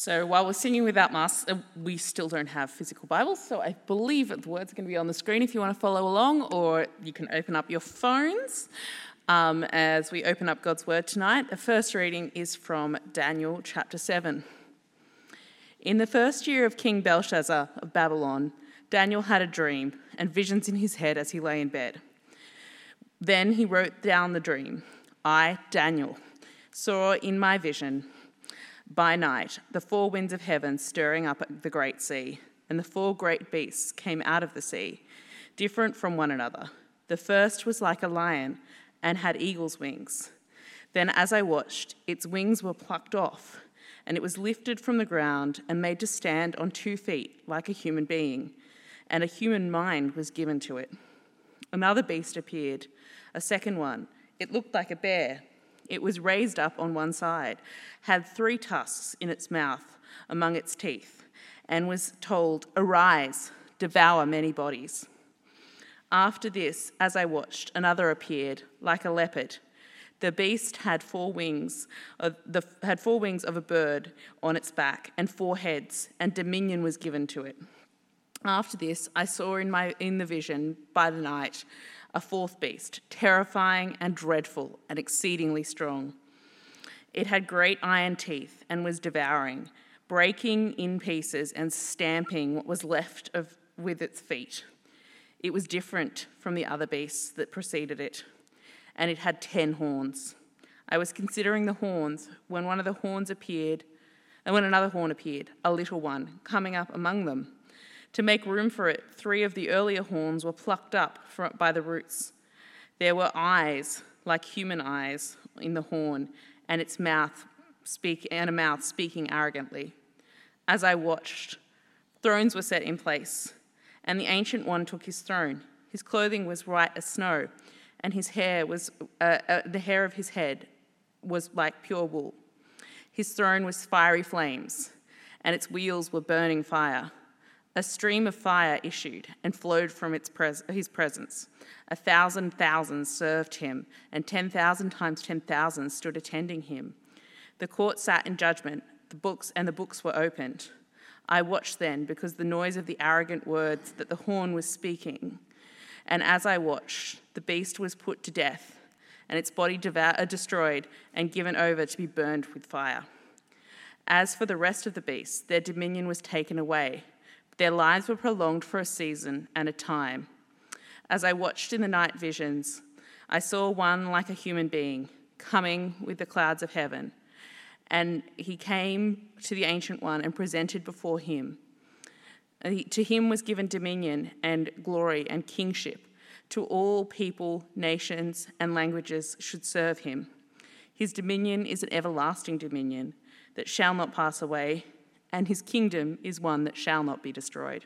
So while we're singing without masks, uh, we still don't have physical Bibles. So I believe the words are going to be on the screen if you want to follow along, or you can open up your phones um, as we open up God's Word tonight. The first reading is from Daniel chapter 7. In the first year of King Belshazzar of Babylon, Daniel had a dream and visions in his head as he lay in bed. Then he wrote down the dream. I, Daniel, saw in my vision by night, the four winds of heaven stirring up the great sea, and the four great beasts came out of the sea, different from one another. The first was like a lion and had eagle's wings. Then, as I watched, its wings were plucked off, and it was lifted from the ground and made to stand on two feet like a human being, and a human mind was given to it. Another beast appeared, a second one. It looked like a bear it was raised up on one side, had three tusks in its mouth among its teeth, and was told, Arise, devour many bodies. After this, as I watched, another appeared, like a leopard. The beast had four wings, of the, had four wings of a bird on its back, and four heads, and dominion was given to it. After this, I saw in, my, in the vision by the night a fourth beast, terrifying and dreadful and exceedingly strong. It had great iron teeth and was devouring, breaking in pieces and stamping what was left of with its feet. It was different from the other beasts that preceded it, and it had ten horns. I was considering the horns when one of the horns appeared, and when another horn appeared, a little one, coming up among them. To make room for it, three of the earlier horns were plucked up by the roots. There were eyes, like human eyes, in the horn, and its mouth speak, and a mouth speaking arrogantly. As I watched, thrones were set in place, and the ancient one took his throne. His clothing was white as snow, and his hair was uh, uh, the hair of his head was like pure wool. His throne was fiery flames, and its wheels were burning fire. A stream of fire issued and flowed from pres- his presence. A thousand thousands served him, and 10,000 times 10,000 stood attending him. The court sat in judgment, the books and the books were opened. I watched then because the noise of the arrogant words that the horn was speaking. And as I watched, the beast was put to death, and its body devour- uh, destroyed and given over to be burned with fire. As for the rest of the beasts, their dominion was taken away their lives were prolonged for a season and a time. As I watched in the night visions, I saw one like a human being coming with the clouds of heaven. And he came to the Ancient One and presented before him. To him was given dominion and glory and kingship. To all people, nations, and languages should serve him. His dominion is an everlasting dominion that shall not pass away, and his kingdom is one that shall not be destroyed.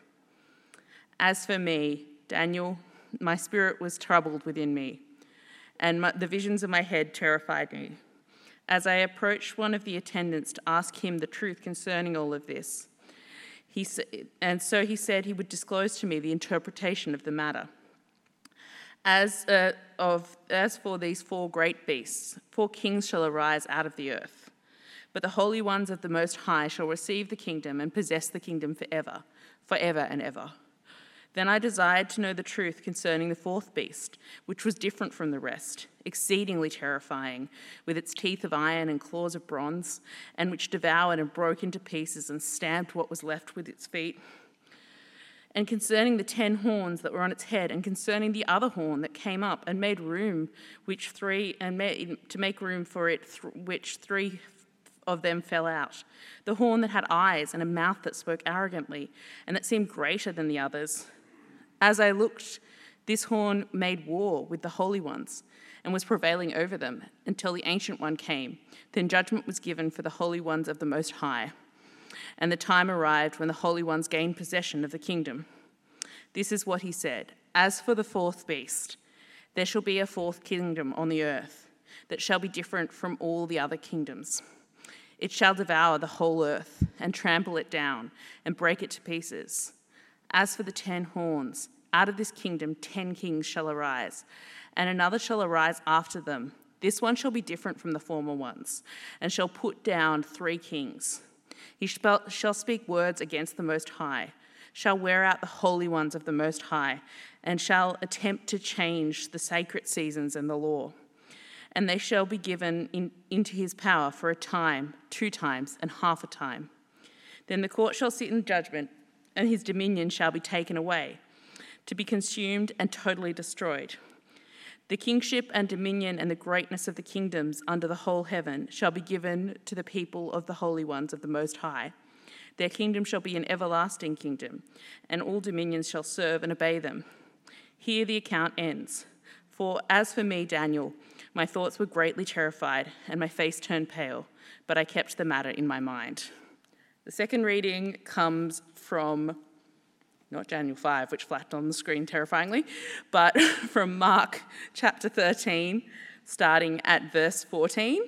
As for me, Daniel, my spirit was troubled within me, and my, the visions of my head terrified me. As I approached one of the attendants to ask him the truth concerning all of this, he, and so he said he would disclose to me the interpretation of the matter. As, uh, of, as for these four great beasts, four kings shall arise out of the earth but the holy ones of the Most High shall receive the kingdom and possess the kingdom forever, forever and ever. Then I desired to know the truth concerning the fourth beast, which was different from the rest, exceedingly terrifying, with its teeth of iron and claws of bronze, and which devoured and broke into pieces and stamped what was left with its feet. And concerning the ten horns that were on its head, and concerning the other horn that came up and made room, which three and made, to make room for it, which three of them fell out. The horn that had eyes and a mouth that spoke arrogantly, and that seemed greater than the others. As I looked, this horn made war with the holy ones and was prevailing over them until the ancient one came. Then judgment was given for the holy ones of the Most High. And the time arrived when the holy ones gained possession of the kingdom. This is what he said As for the fourth beast, there shall be a fourth kingdom on the earth that shall be different from all the other kingdoms. It shall devour the whole earth and trample it down and break it to pieces. As for the ten horns, out of this kingdom ten kings shall arise, and another shall arise after them. This one shall be different from the former ones, and shall put down three kings. He shall speak words against the Most High, shall wear out the holy ones of the Most High, and shall attempt to change the sacred seasons and the law. And they shall be given in, into his power for a time, two times, and half a time. Then the court shall sit in judgment, and his dominion shall be taken away, to be consumed and totally destroyed. The kingship and dominion and the greatness of the kingdoms under the whole heaven shall be given to the people of the holy ones of the Most High. Their kingdom shall be an everlasting kingdom, and all dominions shall serve and obey them. Here the account ends. For as for me, Daniel, my thoughts were greatly terrified, and my face turned pale, but I kept the matter in my mind. The second reading comes from not Daniel 5, which flashed on the screen terrifyingly, but from Mark chapter 13, starting at verse 14.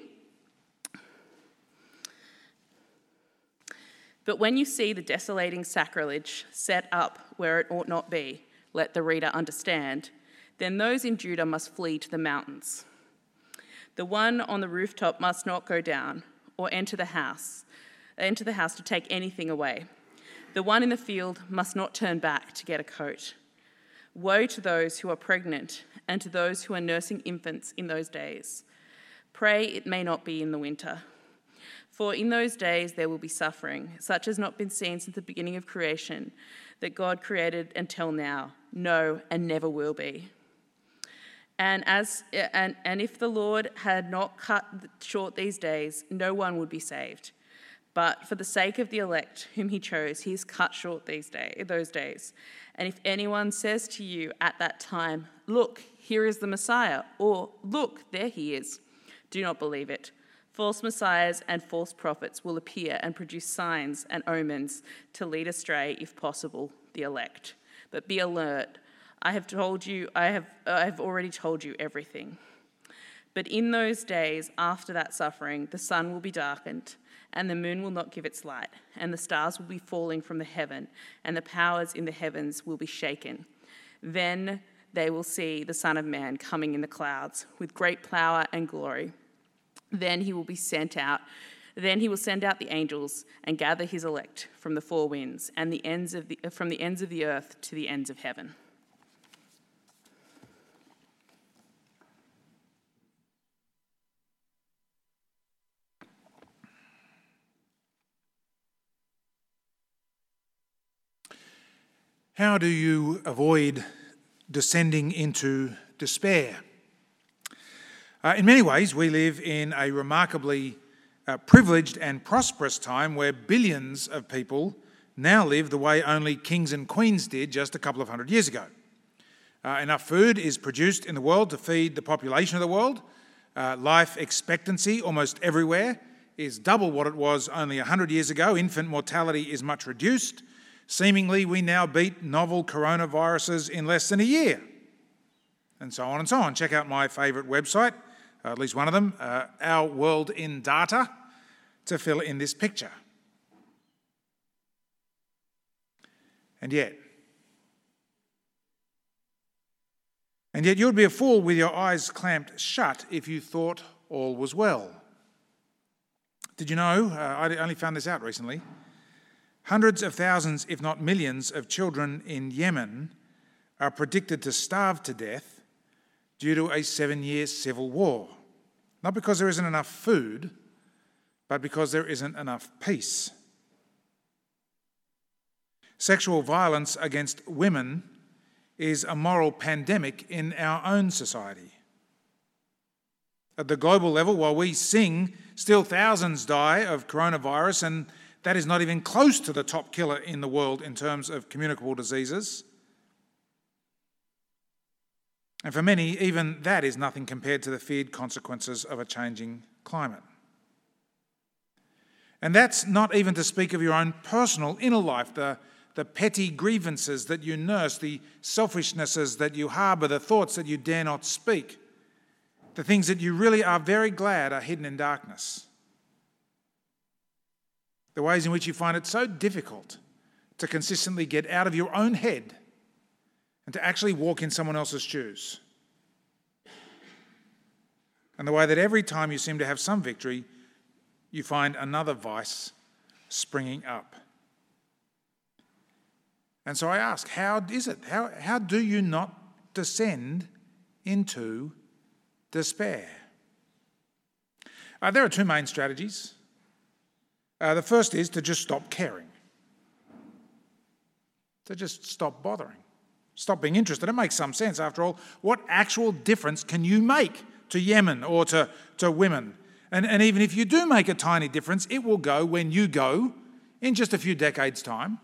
But when you see the desolating sacrilege set up where it ought not be, let the reader understand, then those in Judea must flee to the mountains. The one on the rooftop must not go down or enter the house, enter the house to take anything away. The one in the field must not turn back to get a coat. Woe to those who are pregnant and to those who are nursing infants in those days. Pray it may not be in the winter. For in those days there will be suffering, such as not been seen since the beginning of creation, that God created until now, no, and never will be. And, as, and, and if the Lord had not cut short these days, no one would be saved. But for the sake of the elect whom he chose, he has cut short these day, those days. And if anyone says to you at that time, Look, here is the Messiah, or Look, there he is, do not believe it. False messiahs and false prophets will appear and produce signs and omens to lead astray, if possible, the elect. But be alert. I have told you, I have, I have already told you everything. But in those days, after that suffering, the sun will be darkened and the moon will not give its light, and the stars will be falling from the heaven, and the powers in the heavens will be shaken. Then they will see the Son of Man coming in the clouds with great power and glory. Then he will be sent out. Then he will send out the angels and gather his elect from the four winds and the ends of the, from the ends of the earth to the ends of heaven. How do you avoid descending into despair? Uh, in many ways, we live in a remarkably uh, privileged and prosperous time where billions of people now live the way only kings and queens did just a couple of hundred years ago. Uh, enough food is produced in the world to feed the population of the world. Uh, life expectancy almost everywhere is double what it was only 100 years ago. Infant mortality is much reduced. Seemingly, we now beat novel coronaviruses in less than a year. And so on and so on. Check out my favourite website, uh, at least one of them, uh, Our World in Data, to fill in this picture. And yet, and yet you'd be a fool with your eyes clamped shut if you thought all was well. Did you know? Uh, I only found this out recently Hundreds of thousands, if not millions, of children in Yemen are predicted to starve to death due to a seven year civil war. Not because there isn't enough food, but because there isn't enough peace. Sexual violence against women is a moral pandemic in our own society. At the global level, while we sing, still thousands die of coronavirus and that is not even close to the top killer in the world in terms of communicable diseases. And for many, even that is nothing compared to the feared consequences of a changing climate. And that's not even to speak of your own personal inner life, the, the petty grievances that you nurse, the selfishnesses that you harbour, the thoughts that you dare not speak, the things that you really are very glad are hidden in darkness the ways in which you find it so difficult to consistently get out of your own head and to actually walk in someone else's shoes. And the way that every time you seem to have some victory, you find another vice springing up. And so I ask, how is it? How, how do you not descend into despair? Uh, there are two main strategies. Uh, the first is to just stop caring, to just stop bothering, stop being interested. It makes some sense. After all, what actual difference can you make to Yemen or to, to women? And, and even if you do make a tiny difference, it will go when you go in just a few decades' time.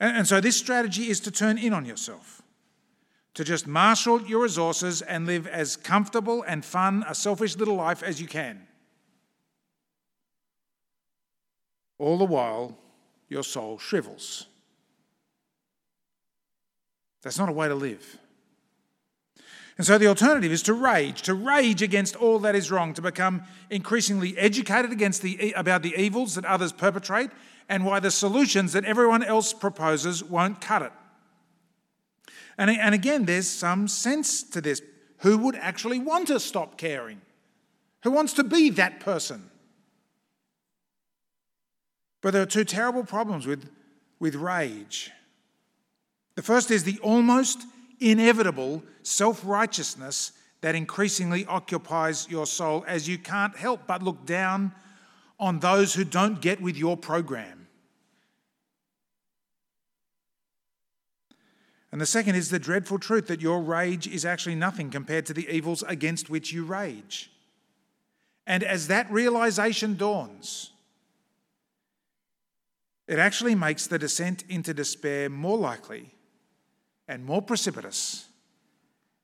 And, and so, this strategy is to turn in on yourself, to just marshal your resources and live as comfortable and fun a selfish little life as you can. All the while, your soul shrivels. That's not a way to live. And so the alternative is to rage, to rage against all that is wrong, to become increasingly educated against the, about the evils that others perpetrate and why the solutions that everyone else proposes won't cut it. And, and again, there's some sense to this. Who would actually want to stop caring? Who wants to be that person? But there are two terrible problems with, with rage. The first is the almost inevitable self righteousness that increasingly occupies your soul as you can't help but look down on those who don't get with your program. And the second is the dreadful truth that your rage is actually nothing compared to the evils against which you rage. And as that realization dawns, it actually makes the descent into despair more likely and more precipitous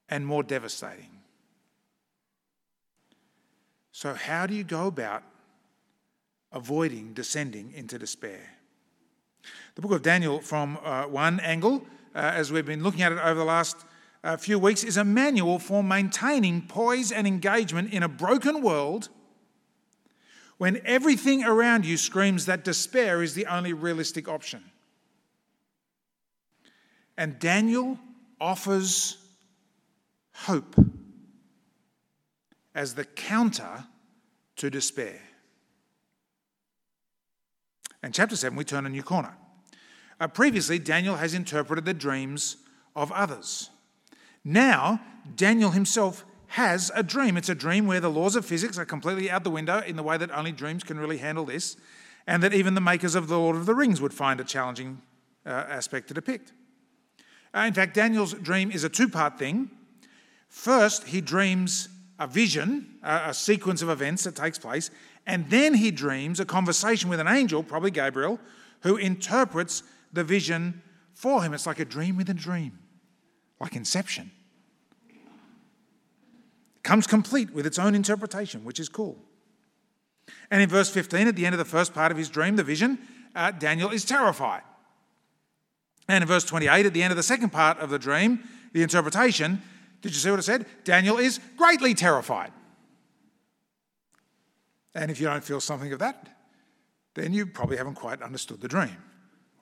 and more devastating. So, how do you go about avoiding descending into despair? The book of Daniel, from uh, one angle, uh, as we've been looking at it over the last uh, few weeks, is a manual for maintaining poise and engagement in a broken world when everything around you screams that despair is the only realistic option. And Daniel offers hope as the counter to despair. In chapter 7, we turn a new corner. Uh, previously, Daniel has interpreted the dreams of others. Now, Daniel himself has a dream. It's a dream where the laws of physics are completely out the window in the way that only dreams can really handle this, and that even the makers of The Lord of the Rings would find a challenging uh, aspect to depict. Uh, in fact, Daniel's dream is a two part thing. First, he dreams a vision, a, a sequence of events that takes place, and then he dreams a conversation with an angel, probably Gabriel, who interprets the vision for him. It's like a dream within a dream, like Inception. Comes complete with its own interpretation, which is cool. And in verse 15, at the end of the first part of his dream, the vision, uh, Daniel is terrified. And in verse 28, at the end of the second part of the dream, the interpretation, did you see what it said? Daniel is greatly terrified. And if you don't feel something of that, then you probably haven't quite understood the dream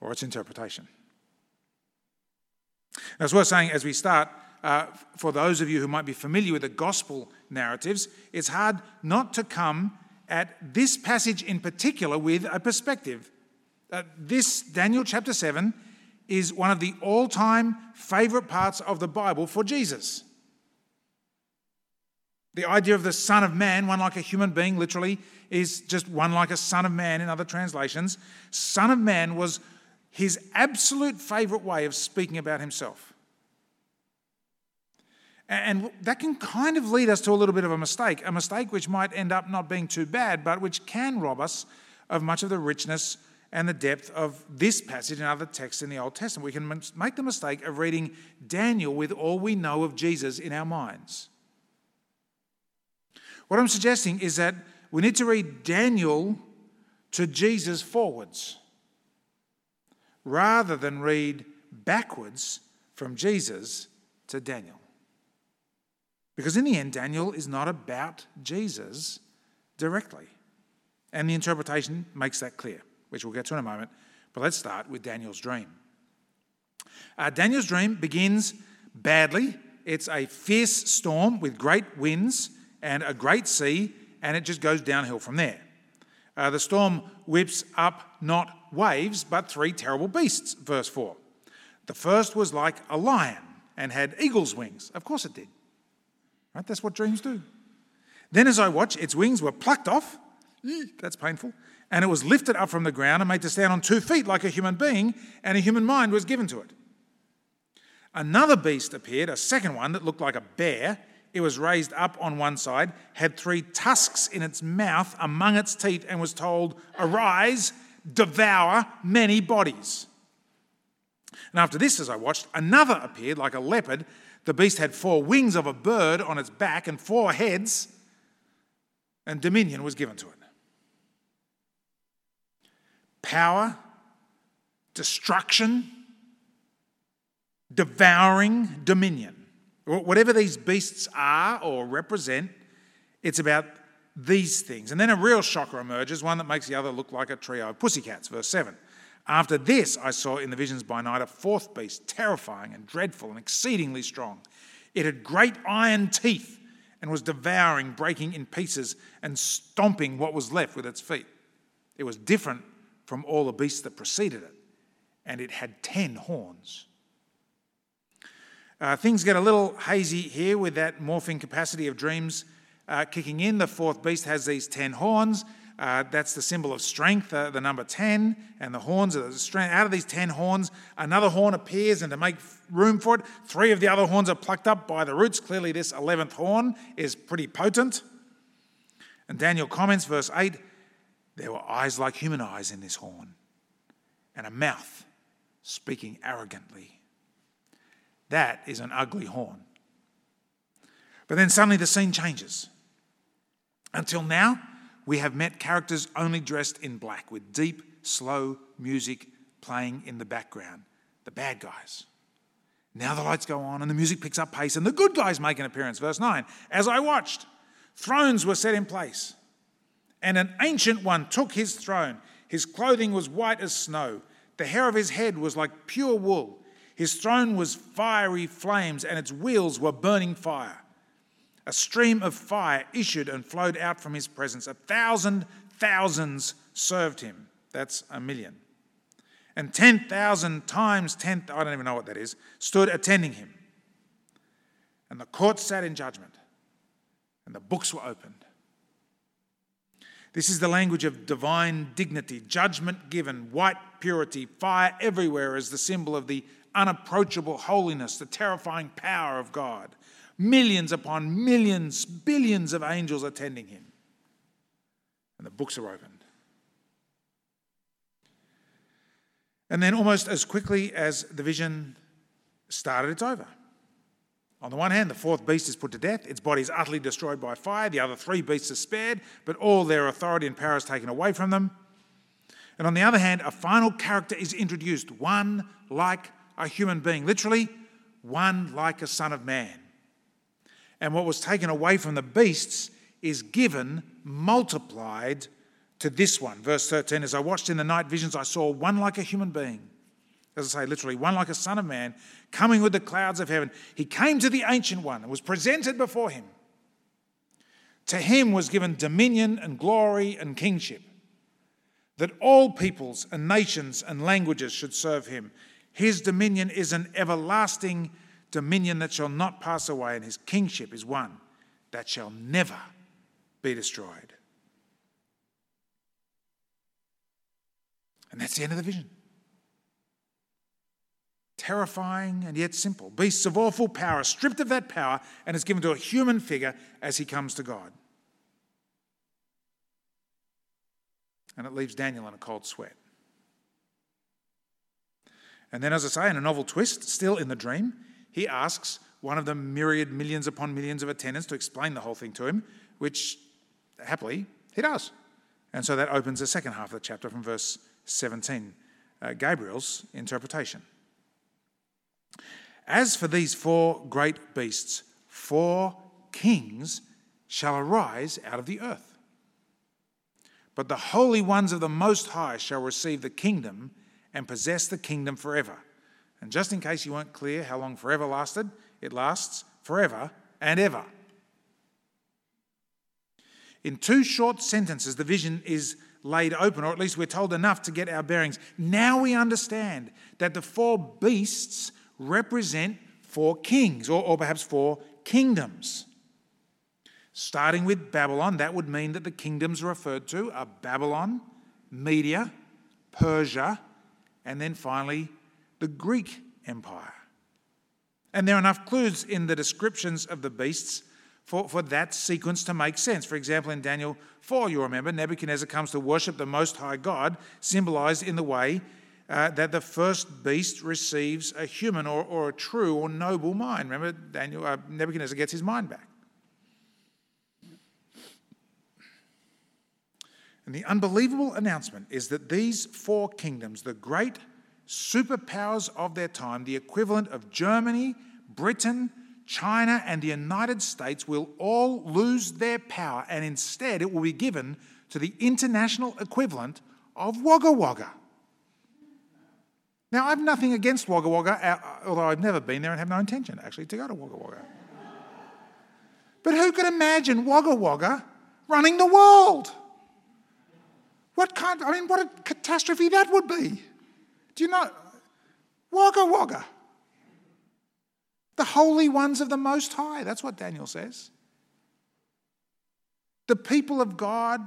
or its interpretation. Now, it's worth saying as we start, uh, for those of you who might be familiar with the gospel narratives, it's hard not to come at this passage in particular with a perspective. Uh, this, Daniel chapter 7, is one of the all time favourite parts of the Bible for Jesus. The idea of the Son of Man, one like a human being, literally, is just one like a Son of Man in other translations. Son of Man was his absolute favourite way of speaking about himself. And that can kind of lead us to a little bit of a mistake, a mistake which might end up not being too bad, but which can rob us of much of the richness and the depth of this passage and other texts in the Old Testament. We can make the mistake of reading Daniel with all we know of Jesus in our minds. What I'm suggesting is that we need to read Daniel to Jesus forwards rather than read backwards from Jesus to Daniel. Because in the end, Daniel is not about Jesus directly. And the interpretation makes that clear which we'll get to in a moment. But let's start with Daniel's dream. Uh, Daniel's dream begins badly. It's a fierce storm with great winds and a great sea, and it just goes downhill from there. Uh, the storm whips up not waves, but three terrible beasts, verse 4. The first was like a lion and had eagle's wings. Of course it did. Right? That's what dreams do. Then, as I watched, its wings were plucked off. That's painful. And it was lifted up from the ground and made to stand on two feet like a human being, and a human mind was given to it. Another beast appeared, a second one that looked like a bear. It was raised up on one side, had three tusks in its mouth among its teeth, and was told, Arise, devour many bodies. And after this, as I watched, another appeared like a leopard. The beast had four wings of a bird on its back and four heads, and dominion was given to it. Power, destruction, devouring dominion. Whatever these beasts are or represent, it's about these things. And then a real shocker emerges, one that makes the other look like a trio of pussycats, verse 7. After this, I saw in the visions by night a fourth beast, terrifying and dreadful and exceedingly strong. It had great iron teeth and was devouring, breaking in pieces, and stomping what was left with its feet. It was different from all the beasts that preceded it, and it had ten horns. Uh, things get a little hazy here with that morphing capacity of dreams uh, kicking in. The fourth beast has these ten horns. Uh, that's the symbol of strength, uh, the number 10, and the horns are the strength. Out of these 10 horns, another horn appears, and to make room for it, three of the other horns are plucked up by the roots. Clearly, this 11th horn is pretty potent. And Daniel comments, verse 8 there were eyes like human eyes in this horn, and a mouth speaking arrogantly. That is an ugly horn. But then suddenly the scene changes. Until now, we have met characters only dressed in black with deep, slow music playing in the background. The bad guys. Now the lights go on and the music picks up pace and the good guys make an appearance. Verse 9 As I watched, thrones were set in place, and an ancient one took his throne. His clothing was white as snow, the hair of his head was like pure wool. His throne was fiery flames, and its wheels were burning fire. A stream of fire issued and flowed out from his presence. A thousand thousands served him. That's a million. And 10,000 times 10, I don't even know what that is, stood attending him. And the court sat in judgment, and the books were opened. This is the language of divine dignity, judgment given, white purity, fire everywhere as the symbol of the unapproachable holiness, the terrifying power of God millions upon millions, billions of angels attending him. And the books are opened. And then, almost as quickly as the vision started, it's over. On the one hand, the fourth beast is put to death, its body is utterly destroyed by fire. The other three beasts are spared, but all their authority and power is taken away from them. And on the other hand, a final character is introduced, one like a human being, literally, one like a son of man and what was taken away from the beasts is given, multiplied to this one. Verse 13 As I watched in the night visions, I saw one like a human being. As I say, literally, one like a son of man coming with the clouds of heaven. He came to the ancient one and was presented before him. To him was given dominion and glory and kingship, that all peoples and nations and languages should serve him. His dominion is an everlasting dominion that shall not pass away, and his kingship is one that shall never be destroyed. And that's the end of the vision. Terrifying and yet simple. Beasts of awful power, stripped of that power, and is given to a human figure as he comes to God. And it leaves Daniel in a cold sweat. And then, as I say, in a novel twist, still in the dream, he asks one of the myriad millions upon millions of attendants to explain the whole thing to him, which happily he does. And so that opens the second half of the chapter from verse 17, uh, Gabriel's interpretation. As for these four great beasts, four kings shall arise out of the earth. But the holy ones of the Most High shall receive the kingdom and possess the kingdom forever. And just in case you weren't clear how long forever lasted, it lasts forever and ever. In two short sentences, the vision is laid open, or at least we're told enough to get our bearings. Now we understand that the four beasts represent four kings, or, or perhaps four kingdoms. Starting with Babylon, that would mean that the kingdoms referred to are Babylon, Media, Persia, and then finally the Greek Empire. And there are enough clues in the descriptions of the beasts for, for that sequence to make sense. For example, in Daniel 4, you remember, Nebuchadnezzar comes to worship the Most High God, symbolized in the way uh, that the first beast receives a human or, or a true or noble mind. Remember, Daniel, uh, Nebuchadnezzar gets his mind back. And the unbelievable announcement is that these four kingdoms, the great superpowers of their time, the equivalent of Germany, Britain, China, and the United States, will all lose their power and instead it will be given to the international equivalent of Wagga Wagga. Now, I have nothing against Wagga Wagga, uh, although I've never been there and have no intention actually to go to Wagga Wagga. But who could imagine Wagga Wagga running the world? What kind, I mean, what a catastrophe that would be. Do you know? Wagga Wagga. The holy ones of the Most High. That's what Daniel says. The people of God,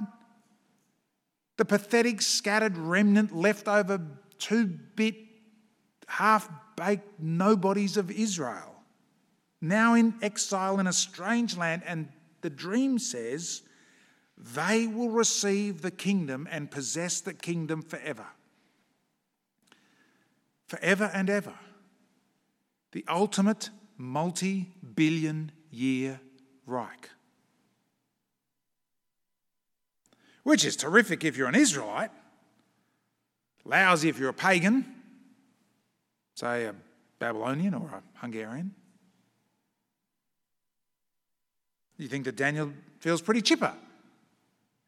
the pathetic, scattered remnant left over two bit, half baked nobodies of Israel, now in exile in a strange land. And the dream says they will receive the kingdom and possess the kingdom forever. Forever and ever. The ultimate multi billion year Reich. Which is terrific if you're an Israelite, lousy if you're a pagan, say a Babylonian or a Hungarian. You think that Daniel feels pretty chipper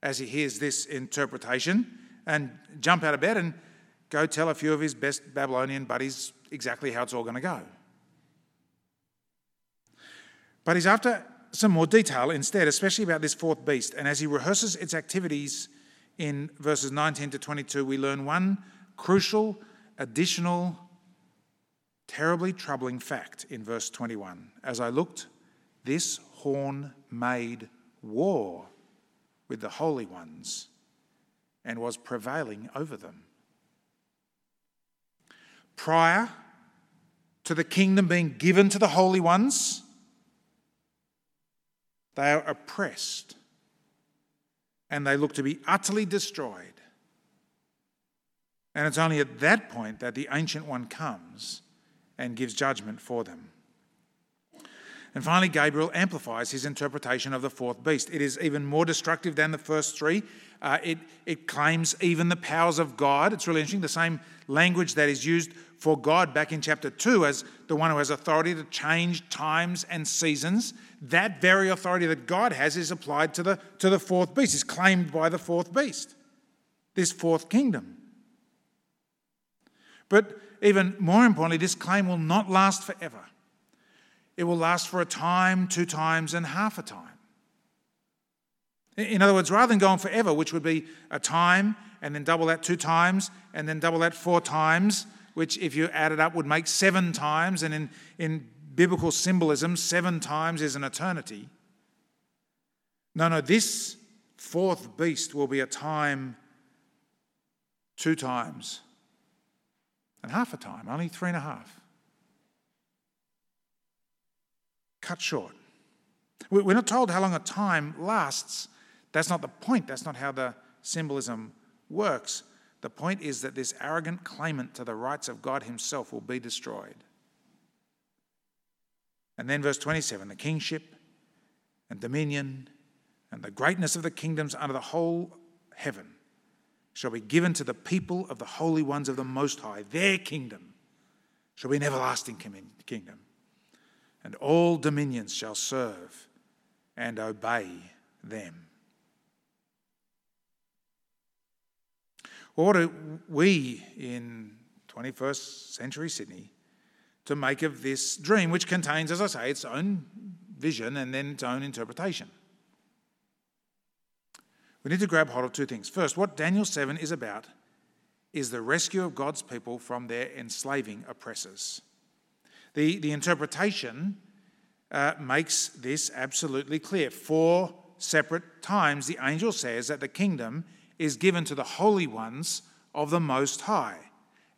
as he hears this interpretation and jump out of bed and go tell a few of his best Babylonian buddies exactly how it's all going to go. But he's after some more detail instead, especially about this fourth beast. And as he rehearses its activities in verses 19 to 22, we learn one crucial, additional, terribly troubling fact in verse 21. As I looked, this horn made war with the holy ones and was prevailing over them. Prior to the kingdom being given to the holy ones, they are oppressed and they look to be utterly destroyed. And it's only at that point that the Ancient One comes and gives judgment for them. And finally, Gabriel amplifies his interpretation of the fourth beast. It is even more destructive than the first three. Uh, it, it claims even the powers of God. It's really interesting. The same language that is used for God back in chapter 2 as the one who has authority to change times and seasons. That very authority that God has is applied to the, to the fourth beast, is claimed by the fourth beast, this fourth kingdom. But even more importantly, this claim will not last forever. It will last for a time, two times, and half a time. In other words, rather than going forever, which would be a time and then double that two times and then double that four times, which, if you add it up, would make seven times. And in, in biblical symbolism, seven times is an eternity. No, no, this fourth beast will be a time two times and half a time, only three and a half. cut short. We're not told how long a time lasts. That's not the point. That's not how the symbolism works. The point is that this arrogant claimant to the rights of God Himself will be destroyed. And then, verse 27 the kingship and dominion and the greatness of the kingdoms under the whole heaven shall be given to the people of the holy ones of the Most High. Their kingdom shall be an everlasting kingdom and all dominions shall serve and obey them. Well, what do we in 21st century Sydney to make of this dream, which contains, as I say, its own vision and then its own interpretation? we need to grab hold of two things. First, what Daniel 7 is about is the rescue of God's people from their enslaving oppressors. The, the interpretation uh, makes this absolutely clear. Four separate times, the angel says that the kingdom is given to the holy ones of the Most High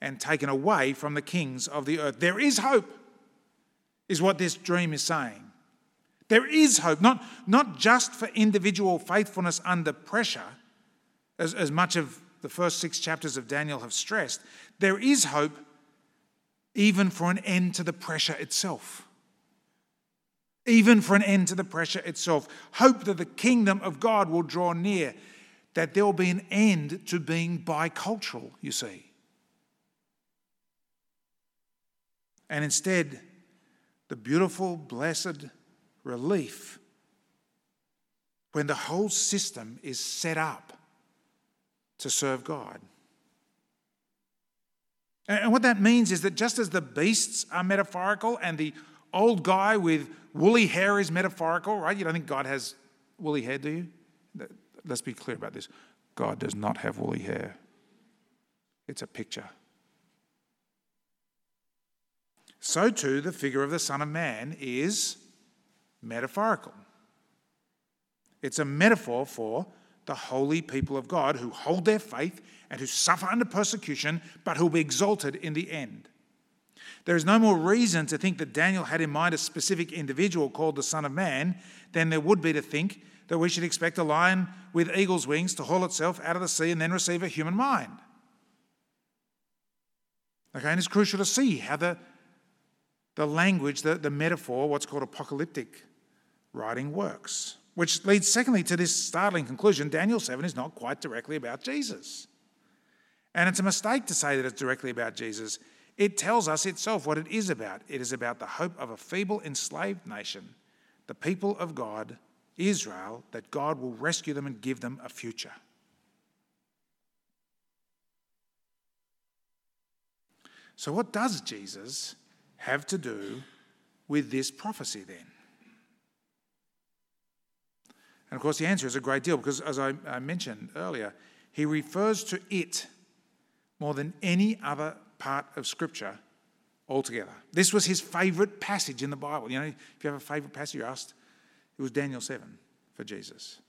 and taken away from the kings of the earth. There is hope, is what this dream is saying. There is hope, not, not just for individual faithfulness under pressure, as, as much of the first six chapters of Daniel have stressed. There is hope even for an end to the pressure itself even for an end to the pressure itself. Hope that the kingdom of God will draw near, that there will be an end to being bicultural, you see. And instead, the beautiful, blessed relief when the whole system is set up to serve God. And what that means is that just as the beasts are metaphorical and the old guy with woolly hair is metaphorical, right? You don't think God has woolly hair, do you? Let's be clear about this. God does not have woolly hair, it's a picture. So, too, the figure of the Son of Man is metaphorical. It's a metaphor for the holy people of God who hold their faith and who suffer under persecution, but who will be exalted in the end. There is no more reason to think that Daniel had in mind a specific individual called the Son of Man than there would be to think that we should expect a lion with eagle's wings to haul itself out of the sea and then receive a human mind. Okay, and it's crucial to see how the, the language, the, the metaphor, what's called apocalyptic writing works. Which leads, secondly, to this startling conclusion Daniel 7 is not quite directly about Jesus. And it's a mistake to say that it's directly about Jesus. It tells us itself what it is about. It is about the hope of a feeble, enslaved nation, the people of God, Israel, that God will rescue them and give them a future. So, what does Jesus have to do with this prophecy then? And of course, the answer is a great deal because, as I, mentioned earlier, he refers to it more than any other part of Scripture altogether. This was his favourite passage in the Bible. You know, if you have a favourite passage, you asked, it was Daniel 7 for Jesus.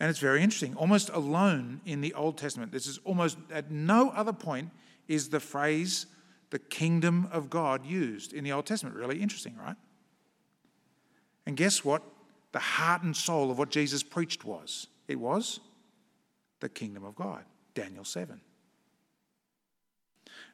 And it's very interesting. Almost alone in the Old Testament, this is almost at no other point is the phrase the kingdom of God used in the Old Testament. Really interesting, right? And guess what? The heart and soul of what Jesus preached was it was the kingdom of God. Daniel 7.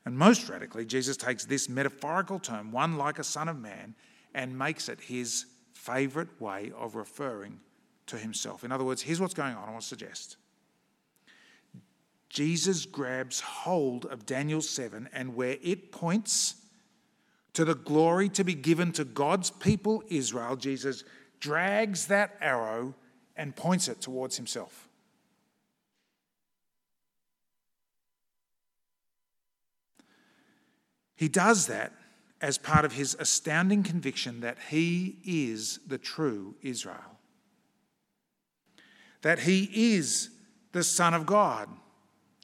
And most radically, Jesus takes this metaphorical term, one like a son of man, and makes it his favourite way of referring to himself. In other words, here's what's going on, I want to suggest. Jesus grabs hold of Daniel 7 and where it points to the glory to be given to God's people, Israel, Jesus drags that arrow and points it towards himself. He does that as part of his astounding conviction that he is the true Israel, that he is the Son of God,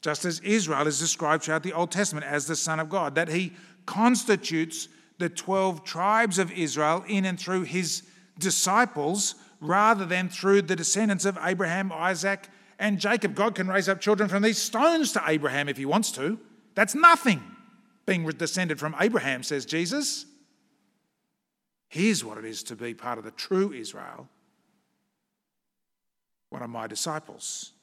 just as Israel is described throughout the Old Testament as the Son of God, that he constitutes the 12 tribes of Israel in and through his disciples rather than through the descendants of Abraham, Isaac, and Jacob. God can raise up children from these stones to Abraham if he wants to. That's nothing being descended from Abraham, says Jesus. Here's what it is to be part of the true Israel, one of my disciples.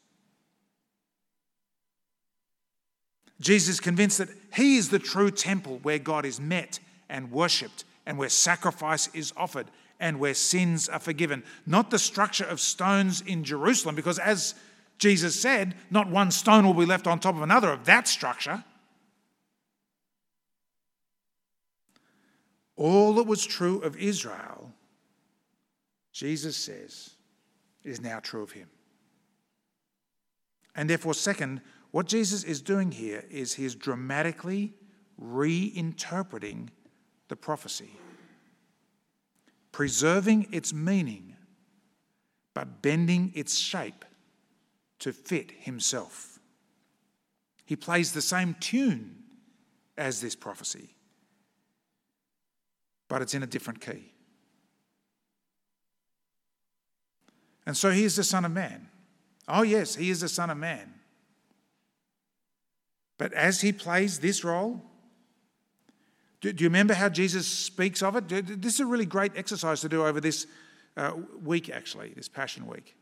Jesus convinced that he is the true temple where God is met and worshipped and where sacrifice is offered and where sins are forgiven. Not the structure of stones in Jerusalem, because as Jesus said, not one stone will be left on top of another of that structure. All that was true of Israel, Jesus says, is now true of him. And therefore, second, what Jesus is doing here is he is dramatically reinterpreting the prophecy, preserving its meaning, but bending its shape to fit himself. He plays the same tune as this prophecy, but it's in a different key. And so he is the Son of Man. Oh, yes, he is the Son of Man. But as he plays this role, do, do you remember how Jesus speaks of it? This is a really great exercise to do over this uh, week, actually, this Passion Week,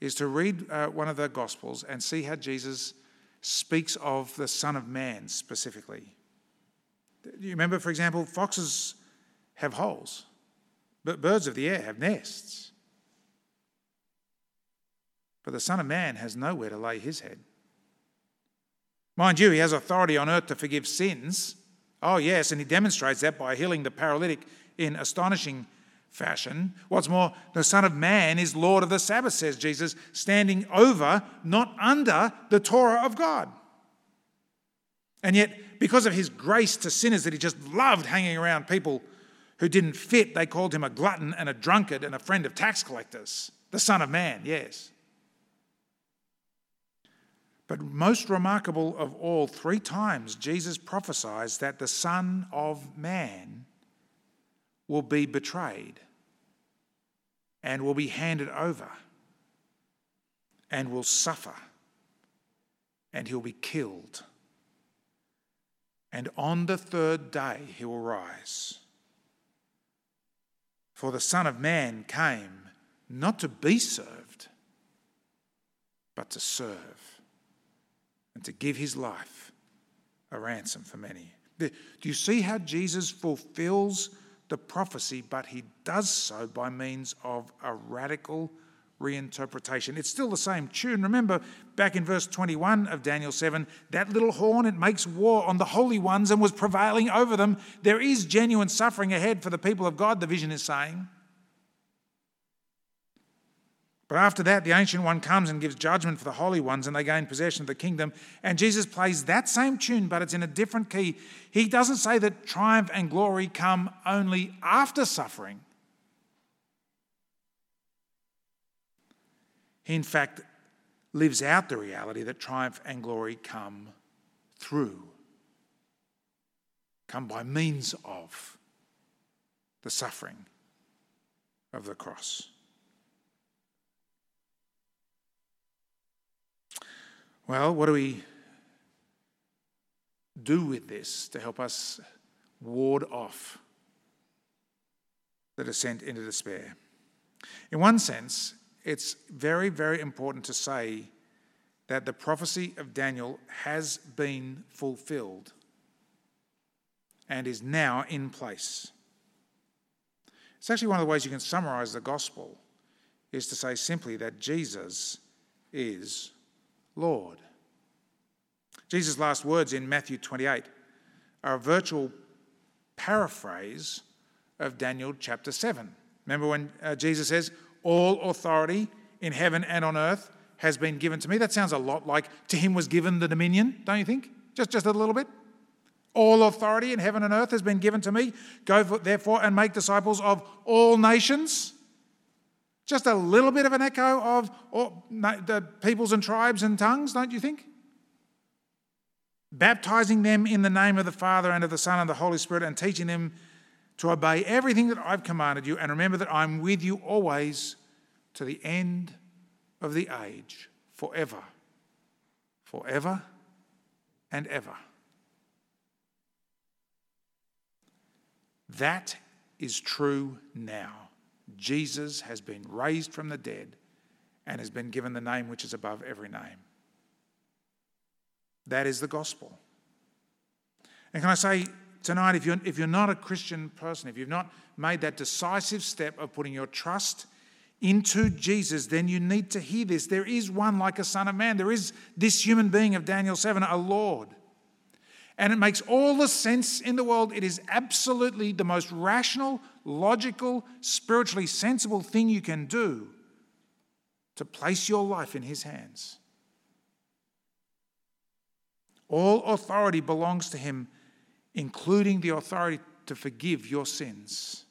is to read uh, one of the Gospels and see how Jesus speaks of the Son of Man specifically. Do you remember, for example, foxes have holes, but birds of the air have nests. But the Son of Man has nowhere to lay his head. Mind you, he has authority on earth to forgive sins. Oh, yes, and he demonstrates that by healing the paralytic in astonishing fashion. What's more, the Son of Man is Lord of the Sabbath, says Jesus, standing over, not under, the Torah of God. And yet, because of his grace to sinners that he just loved hanging around people who didn't fit, they called him a glutton and a drunkard and a friend of tax collectors. The Son of Man, yes. But most remarkable of all, three times Jesus prophesies that the Son of Man will be betrayed and will be handed over and will suffer and he'll be killed. And on the third day he will rise. For the Son of Man came not to be served, but to serve and to give his life a ransom for many. Do you see how Jesus fulfills the prophecy, but he does so by means of a radical reinterpretation? It's still the same tune. Remember back in verse 21 of Daniel 7 that little horn, it makes war on the holy ones and was prevailing over them. There is genuine suffering ahead for the people of God, the vision is saying. But after that, the Ancient One comes and gives judgment for the holy ones, and they gain possession of the kingdom. And Jesus plays that same tune, but it's in a different key. He doesn't say that triumph and glory come only after suffering. He, in fact, lives out the reality that triumph and glory come through, come by means of the suffering of the cross. Well, what do we do with this to help us ward off the descent into despair? In one sense, it's very, very important to say that the prophecy of Daniel has been fulfilled and is now in place. It's actually one of the ways you can summarize the gospel is to say simply that Jesus is Lord. Jesus' last words in Matthew 28 are a virtual paraphrase of Daniel chapter 7. Remember when uh, Jesus says, All authority in heaven and on earth has been given to me? That sounds a lot like to him was given the dominion, don't you think? Just, just a little bit. All authority in heaven and earth has been given to me. Go therefore and make disciples of all nations. Just a little bit of an echo of all, the peoples and tribes and tongues, don't you think? Baptizing them in the name of the Father and of the Son and the Holy Spirit, and teaching them to obey everything that I've commanded you. And remember that I'm with you always to the end of the age, forever, forever and ever. That is true now. Jesus has been raised from the dead and has been given the name which is above every name. That is the gospel. And can I say tonight, if you're, if you're not a Christian person, if you've not made that decisive step of putting your trust into Jesus, then you need to hear this. There is one like a Son of Man. There is this human being of Daniel 7, a Lord. And it makes all the sense in the world. It is absolutely the most rational, logical, spiritually sensible thing you can do to place your life in His hands. All authority belongs to Him, including the authority to forgive your sins.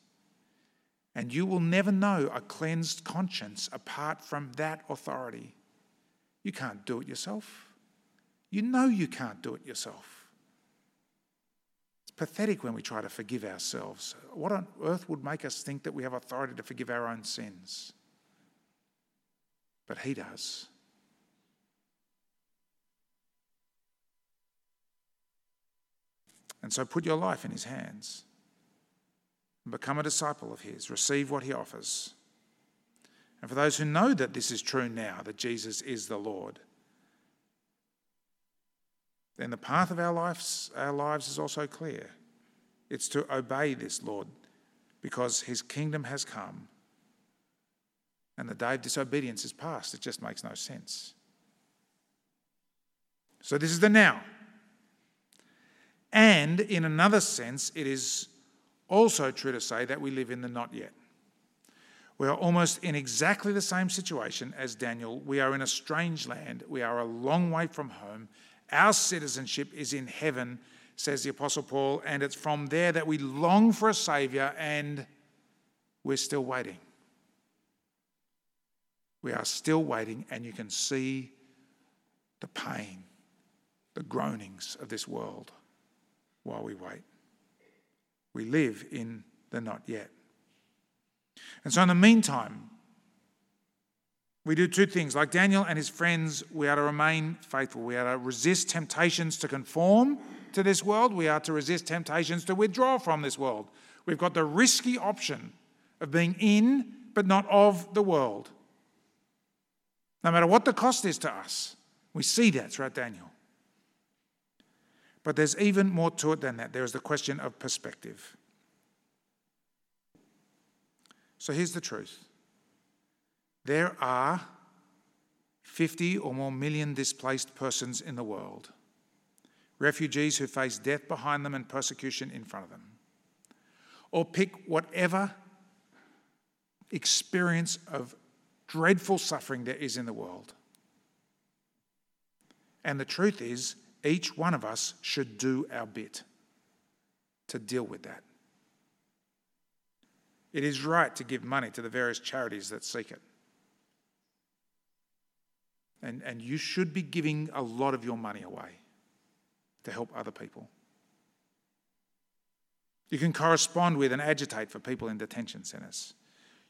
And you will never know a cleansed conscience apart from that authority. You can't do it yourself. You know you can't do it yourself. It's pathetic when we try to forgive ourselves. What on earth would make us think that we have authority to forgive our own sins? But He does. And so put your life in His hands and become a disciple of His. Receive what He offers. And for those who know that this is true now, that Jesus is the Lord, then the path of our lives, our lives is also clear. It's to obey this Lord because His kingdom has come and the day of disobedience is past. It just makes no sense. So, this is the now. And in another sense, it is also true to say that we live in the not yet. We are almost in exactly the same situation as Daniel. We are in a strange land. We are a long way from home. Our citizenship is in heaven, says the Apostle Paul, and it's from there that we long for a Saviour, and we're still waiting. We are still waiting, and you can see the pain, the groanings of this world while we wait. We live in the not yet. And so, in the meantime, we do two things. Like Daniel and his friends, we are to remain faithful. We are to resist temptations to conform to this world. We are to resist temptations to withdraw from this world. We've got the risky option of being in, but not of the world. No matter what the cost is to us. We see that throughout Daniel. But there's even more to it than that. There is the question of perspective. So here's the truth there are 50 or more million displaced persons in the world, refugees who face death behind them and persecution in front of them. Or pick whatever experience of dreadful suffering there is in the world. And the truth is, each one of us should do our bit to deal with that. It is right to give money to the various charities that seek it. And, and you should be giving a lot of your money away to help other people. You can correspond with and agitate for people in detention centres.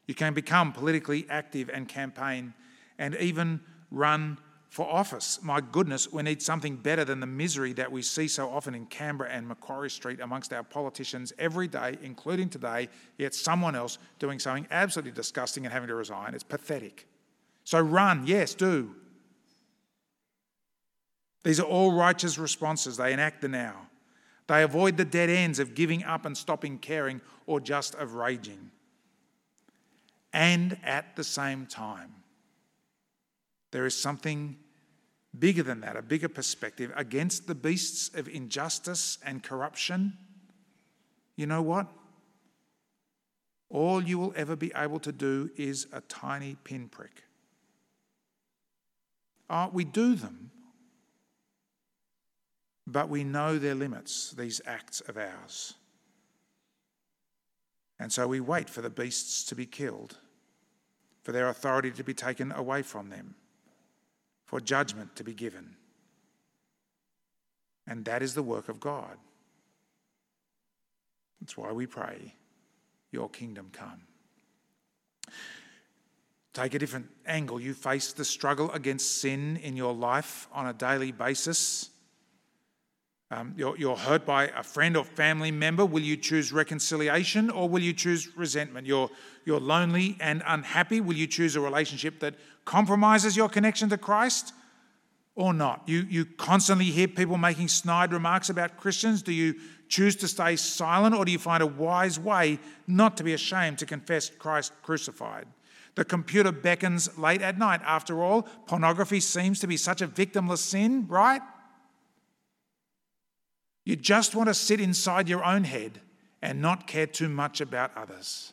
You can become politically active and campaign and even run for office. My goodness, we need something better than the misery that we see so often in Canberra and Macquarie Street amongst our politicians every day, including today, yet someone else doing something absolutely disgusting and having to resign. It's pathetic. So run, yes, do. These are all righteous responses. They enact the now. They avoid the dead ends of giving up and stopping caring or just of raging. And at the same time, there is something bigger than that, a bigger perspective against the beasts of injustice and corruption, you know what? All you will ever be able to do is a tiny pinprick. Uh, we do them, but we know their limits, these acts of ours. And so we wait for the beasts to be killed, for their authority to be taken away from them for judgment to be given. And that is the work of God. That's why we pray, Your kingdom come. Take a different angle. You face the struggle against sin in your life on a daily basis. Um, you're, you're, hurt by a friend or family member. Will you choose reconciliation or will you choose resentment? You're, you're lonely and unhappy. Will you choose a relationship that compromises your connection to Christ or not? You, you constantly hear people making snide remarks about Christians. Do you choose to stay silent or do you find a wise way not to be ashamed to confess Christ crucified? The computer beckons late at night. After all, pornography seems to be such a victimless sin, right? You just want to sit inside your own head and not care too much about others.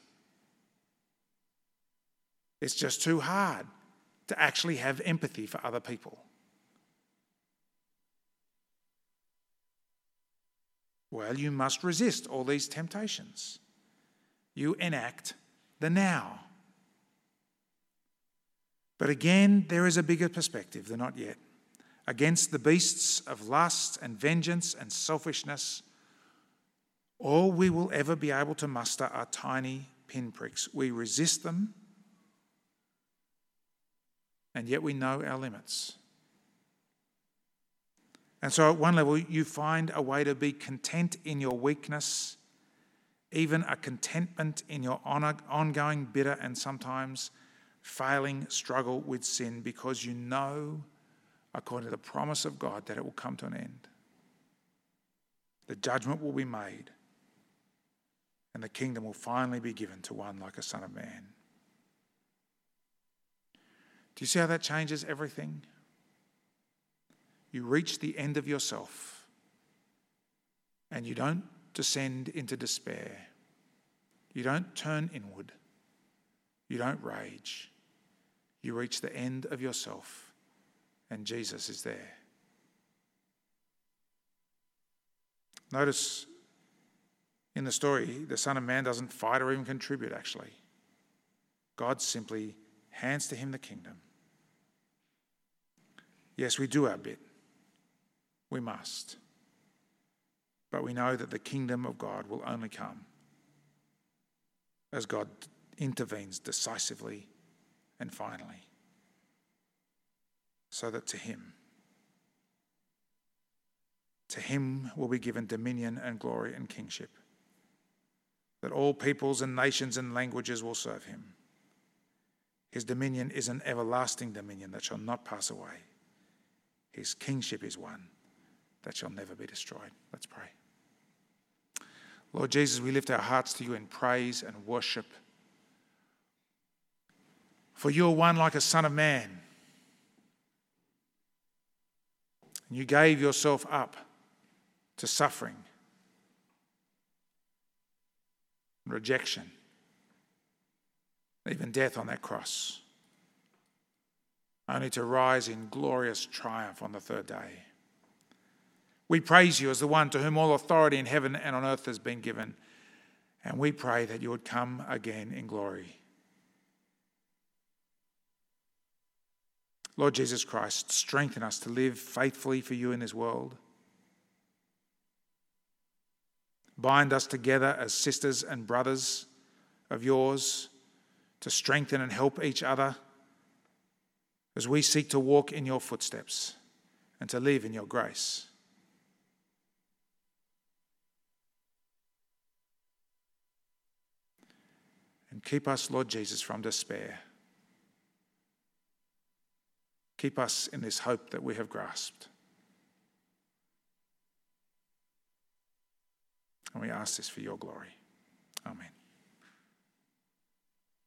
It's just too hard to actually have empathy for other people. Well, you must resist all these temptations. You enact the now. But again, there is a bigger perspective, the not yet. Against the beasts of lust and vengeance and selfishness, all we will ever be able to muster are tiny pinpricks. We resist them, and yet we know our limits. And so, at one level, you find a way to be content in your weakness, even a contentment in your ongoing bitter and sometimes failing struggle with sin, because you know, according to the promise of God, that it will come to an end. The judgment will be made, and the kingdom will finally be given to one like a Son of Man. Do you see how that changes everything? you reach the end of yourself and you don't descend into despair. You don't turn inward. You don't rage. You reach the end of yourself and Jesus is there. Notice in the story, the Son of Man doesn't fight or even contribute, actually. God simply hands to him the kingdom. Yes, we do our bit. We must. But we know that the kingdom of God will only come as God intervenes decisively and finally, so that to Him, to Him will be given dominion and glory and kingship, that all peoples and nations and languages will serve Him. His dominion is an everlasting dominion that shall not pass away. His kingship is one that shall never be destroyed. Let's pray. Lord Jesus, we lift our hearts to you in praise and worship. For you are one like a son of man. And you gave yourself up to suffering, rejection, even death on that cross, only to rise in glorious triumph on the third day. We praise you as the one to whom all authority in heaven and on earth has been given. And we pray that you would come again in glory. Lord Jesus Christ, strengthen us to live faithfully for you in this world. Bind us together as sisters and brothers of yours to strengthen and help each other as we seek to walk in your footsteps and to live in your grace. And keep us, Lord Jesus, from despair. Keep us in this hope that we have grasped. And we ask this for your glory. Amen.